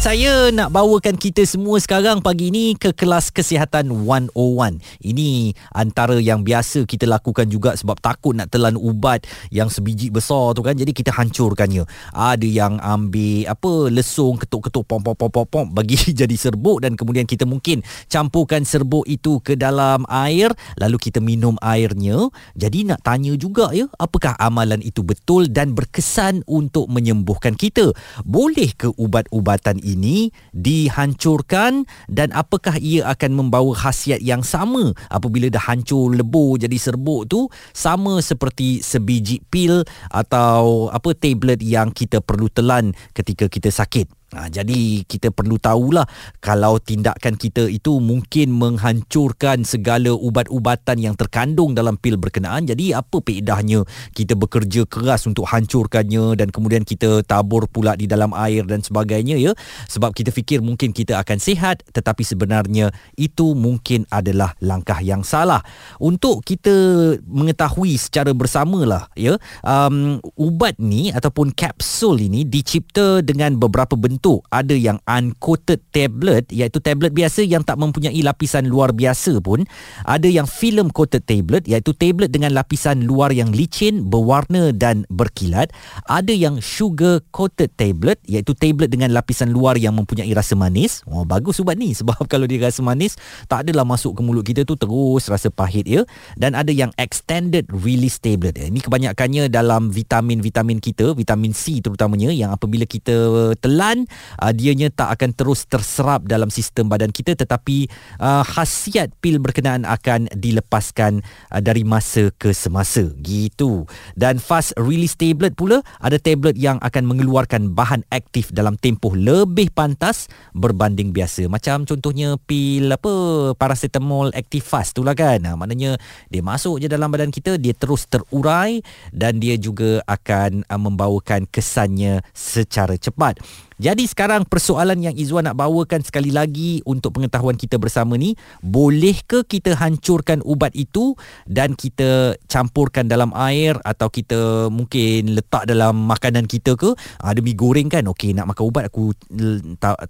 saya nak bawakan kita semua sekarang pagi ini ke kelas kesihatan 101. Ini antara yang biasa kita lakukan juga sebab takut nak telan ubat yang sebiji besar tu kan. Jadi kita hancurkannya. Ada yang ambil apa lesung ketuk-ketuk pom pom pom pom pom bagi jadi serbuk dan kemudian kita mungkin campurkan serbuk itu ke dalam air lalu kita minum airnya. Jadi nak tanya juga ya, apakah amalan itu betul dan berkesan untuk menyembuhkan kita? Boleh ke ubat-ubatan ini dihancurkan dan apakah ia akan membawa khasiat yang sama apabila dah hancur lebur jadi serbuk tu? Sama seperti sebiji pil atau apa tablet yang kita perlu telan ketika kita sakit Ha, jadi kita perlu tahulah kalau tindakan kita itu mungkin menghancurkan segala ubat-ubatan yang terkandung dalam pil berkenaan. Jadi apa peedahnya kita bekerja keras untuk hancurkannya dan kemudian kita tabur pula di dalam air dan sebagainya ya. Sebab kita fikir mungkin kita akan sihat tetapi sebenarnya itu mungkin adalah langkah yang salah. Untuk kita mengetahui secara bersamalah ya um, ubat ni ataupun kapsul ini dicipta dengan beberapa bentuk bentuk ada yang uncoated tablet iaitu tablet biasa yang tak mempunyai lapisan luar biasa pun ada yang film coated tablet iaitu tablet dengan lapisan luar yang licin berwarna dan berkilat. Ada yang sugar coated tablet iaitu tablet dengan lapisan luar yang mempunyai rasa manis. Oh bagus ubat ni sebab kalau dia rasa manis tak adalah masuk ke mulut kita tu terus rasa pahit ya. Dan ada yang extended release tablet. Ini kebanyakannya dalam vitamin-vitamin kita vitamin C terutamanya yang apabila kita telan uh, dianya tak akan terus terserap dalam sistem badan kita tetapi uh, khasiat pil berkenaan akan dilepaskan uh, dari masa ke semasa. Gitu. Dan fast release tablet pula ada tablet yang akan mengeluarkan bahan aktif dalam tempoh lebih pantas berbanding biasa. Macam contohnya pil apa paracetamol active fast tu lah kan. Nah, maknanya dia masuk je dalam badan kita dia terus terurai dan dia juga akan uh, membawakan kesannya secara cepat jadi sekarang persoalan yang Izwan nak bawakan sekali lagi untuk pengetahuan kita bersama ni, bolehkah kita hancurkan ubat itu dan kita campurkan dalam air atau kita mungkin letak dalam makanan kita ke? Ada mi goreng kan? Okey, nak makan ubat aku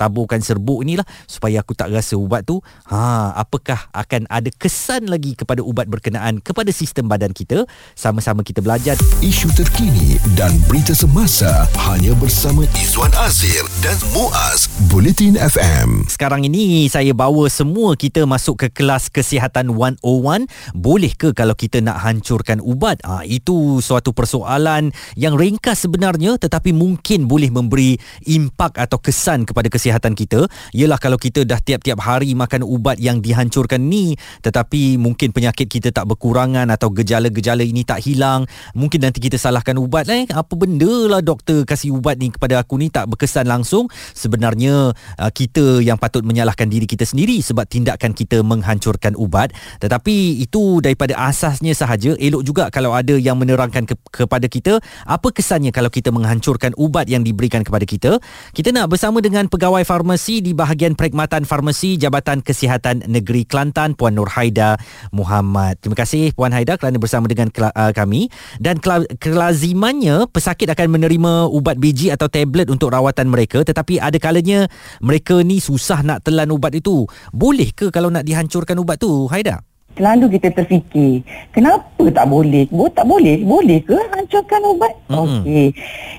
taburkan serbuk ni lah supaya aku tak rasa ubat tu. Ha, apakah akan ada kesan lagi kepada ubat berkenaan kepada sistem badan kita? Sama-sama kita belajar isu terkini dan berita semasa hanya bersama Izwan Azir Azir dan Muaz Bulletin FM. Sekarang ini saya bawa semua kita masuk ke kelas kesihatan 101. Boleh ke kalau kita nak hancurkan ubat? Ha, itu suatu persoalan yang ringkas sebenarnya tetapi mungkin boleh memberi impak atau kesan kepada kesihatan kita. Ialah kalau kita dah tiap-tiap hari makan ubat yang dihancurkan ni tetapi mungkin penyakit kita tak berkurangan atau gejala-gejala ini tak hilang. Mungkin nanti kita salahkan ubat eh. Apa benda lah doktor kasih ubat ni kepada aku ni tak berkesan langsung sebenarnya uh, kita yang patut menyalahkan diri kita sendiri sebab tindakan kita menghancurkan ubat. Tetapi itu daripada asasnya sahaja. Elok juga kalau ada yang menerangkan ke- kepada kita apa kesannya kalau kita menghancurkan ubat yang diberikan kepada kita. Kita nak bersama dengan pegawai farmasi di bahagian perkhidmatan farmasi Jabatan Kesihatan Negeri Kelantan Puan Nur Haida Muhammad. Terima kasih Puan Haida kerana bersama dengan uh, kami. Dan kelazimannya pesakit akan menerima ubat biji atau tablet untuk rawatan mereka tetapi ada kalanya mereka ni susah nak telan ubat itu. Boleh ke kalau nak dihancurkan ubat tu, Haida? selalu kita terfikir kenapa tak boleh oh, tak boleh boleh ke hancurkan ubat mm-hmm. okey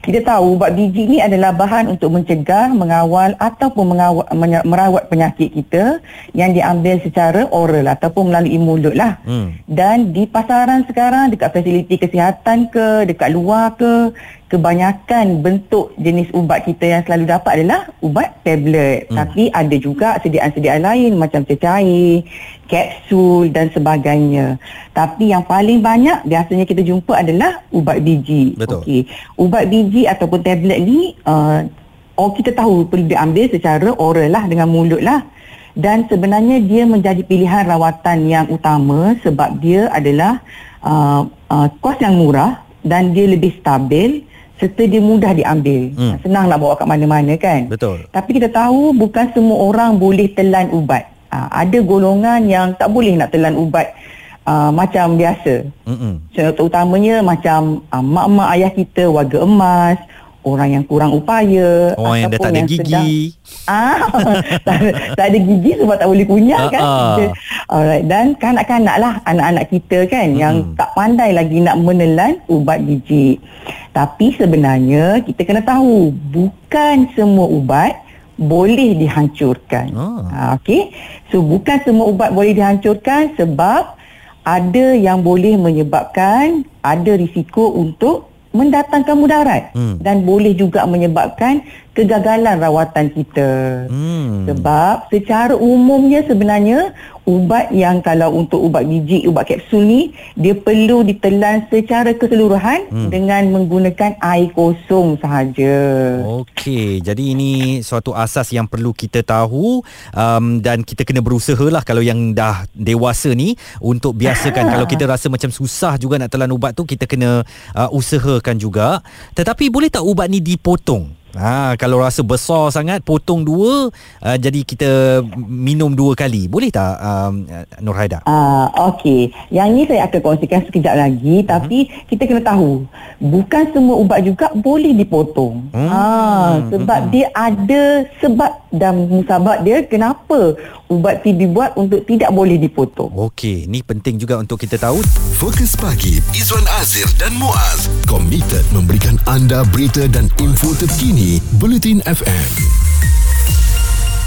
kita tahu ubat biji ni adalah bahan untuk mencegah mengawal ataupun mengawal, merawat penyakit kita yang diambil secara oral ataupun melalui mulut lah mm. dan di pasaran sekarang dekat fasiliti kesihatan ke dekat luar ke kebanyakan bentuk jenis ubat kita yang selalu dapat adalah ubat tablet. Hmm. Tapi ada juga sediaan-sediaan lain macam cecair, kapsul dan sebagainya. Tapi yang paling banyak biasanya kita jumpa adalah ubat biji. Betul. Okey. Ubat biji ataupun tablet ni uh, oh kita tahu perlu diambil secara oral lah dengan mulut lah. Dan sebenarnya dia menjadi pilihan rawatan yang utama sebab dia adalah uh, uh, kos yang murah dan dia lebih stabil serta dia mudah diambil. Hmm. Senang nak bawa kat mana-mana kan. Betul. Tapi kita tahu bukan semua orang boleh telan ubat. uh, ada golongan yang tak boleh nak telan ubat uh, macam biasa. Mm-mm. Terutamanya macam uh, mak-mak ayah kita warga emas, orang yang kurang upaya Orang yang dah tak ada gigi. sedang, ah tak, tak ada gigi sebab tak boleh kunyah kan Ah-ah. alright dan kanak-kanak lah anak-anak kita kan hmm. yang tak pandai lagi nak menelan ubat gigi tapi sebenarnya kita kena tahu bukan semua ubat boleh dihancurkan Ah. ah, okey so bukan semua ubat boleh dihancurkan sebab ada yang boleh menyebabkan ada risiko untuk mendatangkan mudarat Hmm. dan boleh juga menyebabkan kegagalan rawatan kita. Hmm. Sebab secara umumnya sebenarnya ubat yang kalau untuk ubat gigi, ubat kapsul ni dia perlu ditelan secara keseluruhan Hmm. dengan menggunakan air kosong sahaja. Okey, jadi ini suatu asas yang perlu kita tahu um, dan kita kena berusaha lah kalau yang dah dewasa ni untuk biasakan kalau kita rasa macam susah juga nak telan ubat tu kita kena uh, usahakan juga. Tetapi boleh tak ubat ni dipotong? Ha, kalau rasa besar sangat potong dua uh, jadi kita minum dua kali. Boleh tak um, Nur Haida? Ah, okey. Yang ni saya akan kongsikan sekejap lagi tapi kita kena tahu bukan semua ubat juga boleh dipotong. Hmm. Ah, sebab dia ada sebab dan musabab dia kenapa ubat tu dibuat untuk tidak boleh dipotong. Okey, ni penting juga untuk kita tahu. Fokus pagi Izwan Azir dan Muaz komited memberikan anda berita dan info terkini Bulletin FM.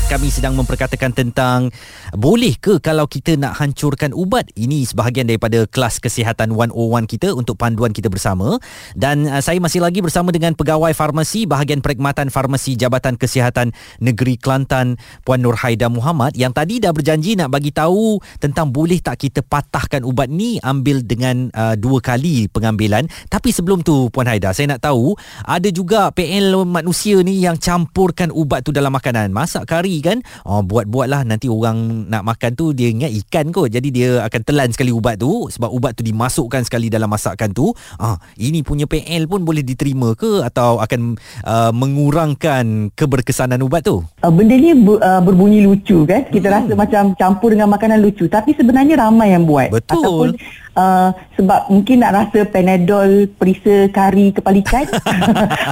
Kami sedang memperkatakan tentang boleh ke kalau kita nak hancurkan ubat? Ini sebahagian daripada kelas kesihatan 101 kita untuk panduan kita bersama. Dan uh, saya masih lagi bersama dengan pegawai farmasi bahagian perkhidmatan farmasi Jabatan Kesihatan Negeri Kelantan Puan Nur Haida Muhammad yang tadi dah berjanji nak bagi tahu tentang boleh tak kita patahkan ubat ni ambil dengan uh, dua kali pengambilan. Tapi sebelum tu Puan Haida saya nak tahu ada juga PL manusia ni yang campurkan ubat tu dalam makanan. Masak kari kan oh, buat-buatlah nanti orang nak makan tu dia ingat ikan kot jadi dia akan telan sekali ubat tu sebab ubat tu dimasukkan sekali dalam masakan tu ah ini punya PL pun boleh diterima ke atau akan uh, mengurangkan keberkesanan ubat tu Uh, benda ni ber, uh, berbunyi lucu kan. Kita hmm. rasa macam campur dengan makanan lucu tapi sebenarnya ramai yang buat. Betul. Ataupun uh, sebab mungkin nak rasa Panadol perisa kari kepala ikan.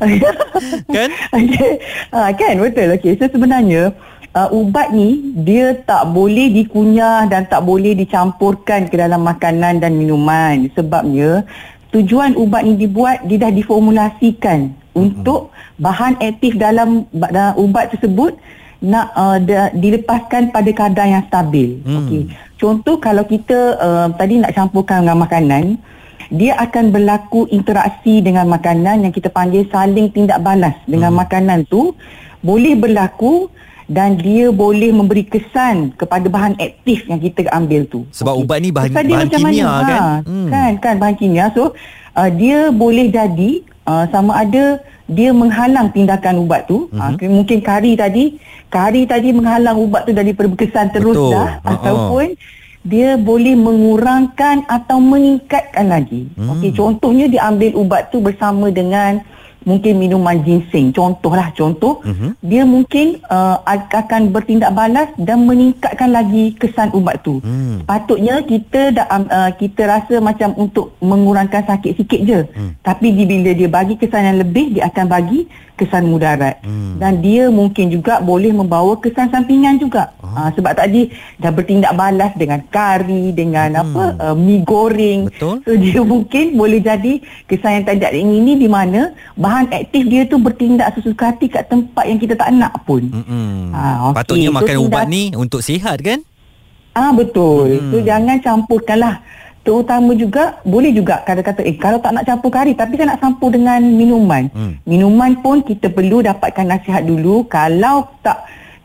Kan? okay. uh, kan betul. Okey. So sebenarnya uh, ubat ni dia tak boleh dikunyah dan tak boleh dicampurkan ke dalam makanan dan minuman. Sebabnya tujuan ubat ni dibuat dia dah diformulasikan untuk bahan aktif dalam dalam ubat tersebut nak uh, da, dilepaskan pada kadar yang stabil. Hmm. Okey. Contoh kalau kita uh, tadi nak campurkan dengan makanan, dia akan berlaku interaksi dengan makanan yang kita panggil saling tindak balas dengan Hmm. makanan tu boleh berlaku dan dia boleh memberi kesan kepada bahan aktif yang kita ambil tu. Sebab Okey. ubat ni bahan- Kesan bahan kimia, mana? kan? Ha, Hmm. Kan kan bahan kimia. So uh, dia boleh jadi uh, sama ada dia menghalang tindakan ubat tu. Mhm. Uh, mungkin kari tadi, kari tadi menghalang ubat tu daripada berkesan terus Betul. dah Ha-ha. ataupun dia boleh mengurangkan atau meningkatkan lagi. Hmm. Okey, contohnya dia ambil ubat tu bersama dengan mungkin minuman ginseng. Contohlah contoh, Mhm. dia mungkin uh, akan bertindak balas dan meningkatkan lagi kesan ubat tu. Hmm. Patutnya kita dah uh, kita rasa macam untuk mengurangkan sakit sikit je. Hmm. Tapi bila dia bagi kesan yang lebih, dia akan bagi kesan mudarat. Hmm. Dan dia mungkin juga boleh membawa kesan sampingan juga. Oh. Uh, sebab tadi dah bertindak balas dengan kari, dengan Hmm. apa uh, mi goreng. Betul. So dia mungkin boleh jadi kesan yang tidak ingini di mana bahan aktif dia tu bertindak sesuka hati kat tempat yang kita tak nak pun. Mm-mm. Ah, okey. Patutnya So, makan ubat ni untuk sihat kan? Ah betul. Hmm. Hmm. So jangan campurkanlah. Terutama juga boleh juga kata-kata eh kalau tak nak campur kari tapi saya nak campur dengan minuman. Hmm. Minuman pun kita perlu dapatkan nasihat dulu kalau tak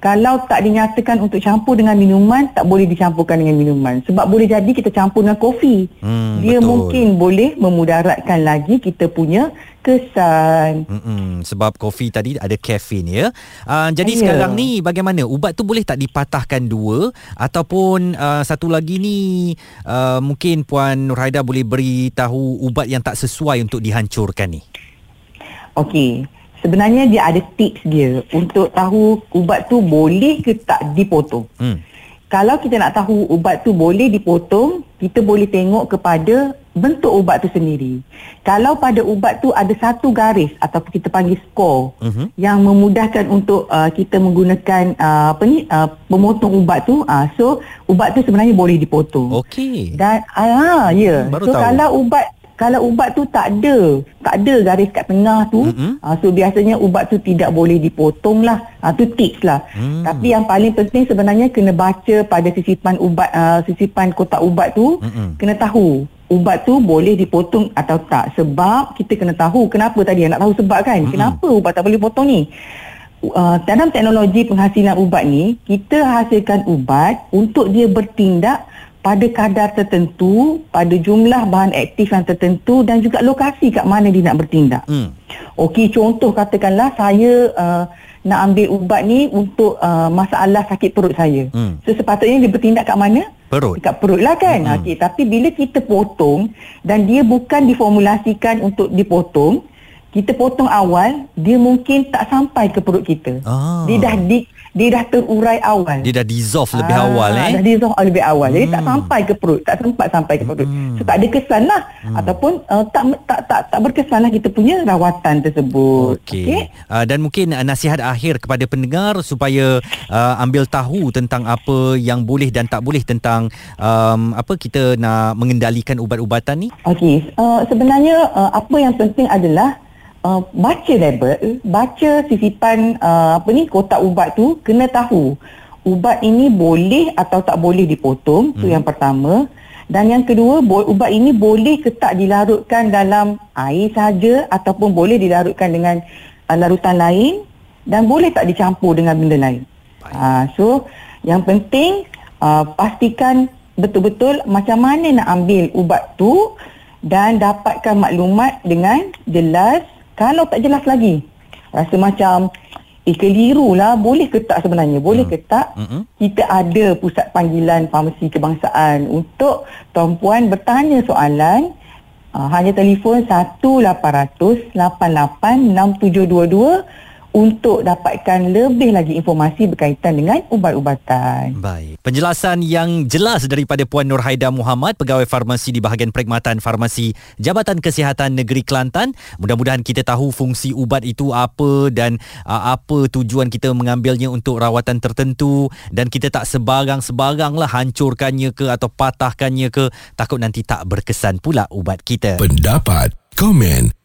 kalau tak dinyatakan untuk campur dengan minuman tak boleh dicampurkan dengan minuman sebab boleh jadi kita campur dengan kopi. Hmm, Dia betul. mungkin boleh memudaratkan lagi kita punya kesan. Mm-mm, sebab kopi tadi ada kafein ya. Uh, jadi Ya. sekarang ni bagaimana? Ubat tu boleh tak dipatahkan dua ataupun uh, satu lagi ni uh, mungkin Puan Nur Haida boleh beritahu ubat yang tak sesuai untuk dihancurkan ni. Okey. Sebenarnya dia ada tips dia untuk tahu ubat tu boleh ke tak dipotong. Hmm. kalau kita nak tahu ubat tu boleh dipotong, kita boleh tengok kepada bentuk ubat tu sendiri. Kalau pada ubat tu ada satu garis ataupun kita panggil skor uh-huh. yang memudahkan untuk uh, kita menggunakan uh, apa ni uh, pemotong ubat tu, uh, so ubat tu sebenarnya boleh dipotong. Okey. Dan ah ya, Hmm, baru so tahu. kalau ubat kalau ubat tu tak ada, tak ada garis kat tengah tu, Mm-mm. uh, so biasanya ubat tu tidak boleh dipotong lah. Uh, tu tips lah. Mm. Tapi yang paling penting sebenarnya kena baca pada sisipan ubat, uh, sisipan kotak ubat tu, Mm-mm. kena tahu ubat tu boleh dipotong atau tak. Sebab kita kena tahu kenapa tadi nak tahu sebab kan. Mm-mm. Kenapa ubat tak boleh potong ni? Uh, dalam teknologi penghasilan ubat ni, kita hasilkan ubat untuk dia bertindak pada kadar tertentu, pada jumlah bahan aktif yang tertentu dan juga lokasi kat mana dia nak bertindak. Hmm. Okey, contoh katakanlah saya uh, nak ambil ubat ni untuk uh, masalah sakit perut saya. Hmm. So sepatutnya dia bertindak kat mana? Perut. Dekat perut lah kan. Hmm. Okey, tapi bila kita potong dan dia bukan diformulasikan untuk dipotong, kita potong awal, dia mungkin tak sampai ke perut kita. Ah. Dia dah di, dia dah terurai awal. Dia dah dissolve lebih Ah, awal eh. Dah dissolve lebih awal. Jadi tak Hmm. sampai ke perut, tak sempat sampai ke perut. Hmm. So tak ada kesan lah ataupun uh, tak, tak tak tak berkesan lah kita punya rawatan tersebut. Okey. Uh, dan mungkin uh, nasihat akhir kepada pendengar supaya uh, ambil tahu tentang apa yang boleh dan tak boleh tentang um, apa kita nak mengendalikan ubat-ubatan ni. Okey, uh, sebenarnya uh, apa yang penting adalah uh, baca label, baca sisipan uh, apa ni kotak ubat tu kena tahu ubat ini boleh atau tak boleh dipotong, tu yang pertama. Dan yang kedua, bo- ubat ini boleh ke tak dilarutkan dalam air saja ataupun boleh dilarutkan dengan uh, larutan lain dan boleh tak dicampur dengan benda lain. Uh, so, yang penting uh, pastikan betul-betul macam mana nak ambil ubat tu dan dapatkan maklumat dengan jelas. Kalau tak jelas lagi, rasa macam eh keliru lah, boleh ke tak sebenarnya? Boleh ke tak? Mm-mm. Kita ada pusat panggilan farmasi kebangsaan untuk tuan-puan bertanya soalan uh, hanya telefon 1800 88 6722 untuk dapatkan lebih lagi informasi berkaitan dengan ubat-ubatan. Baik. Penjelasan yang jelas daripada Puan Nur Haida Muhammad, pegawai farmasi di bahagian perkhidmatan farmasi Jabatan Kesihatan Negeri Kelantan. Mudah-mudahan kita tahu fungsi ubat itu apa dan uh, apa tujuan kita mengambilnya untuk rawatan tertentu dan kita tak sebarang-sebarang lah hancurkannya ke atau patahkannya ke takut nanti tak berkesan pula ubat kita. Pendapat, komen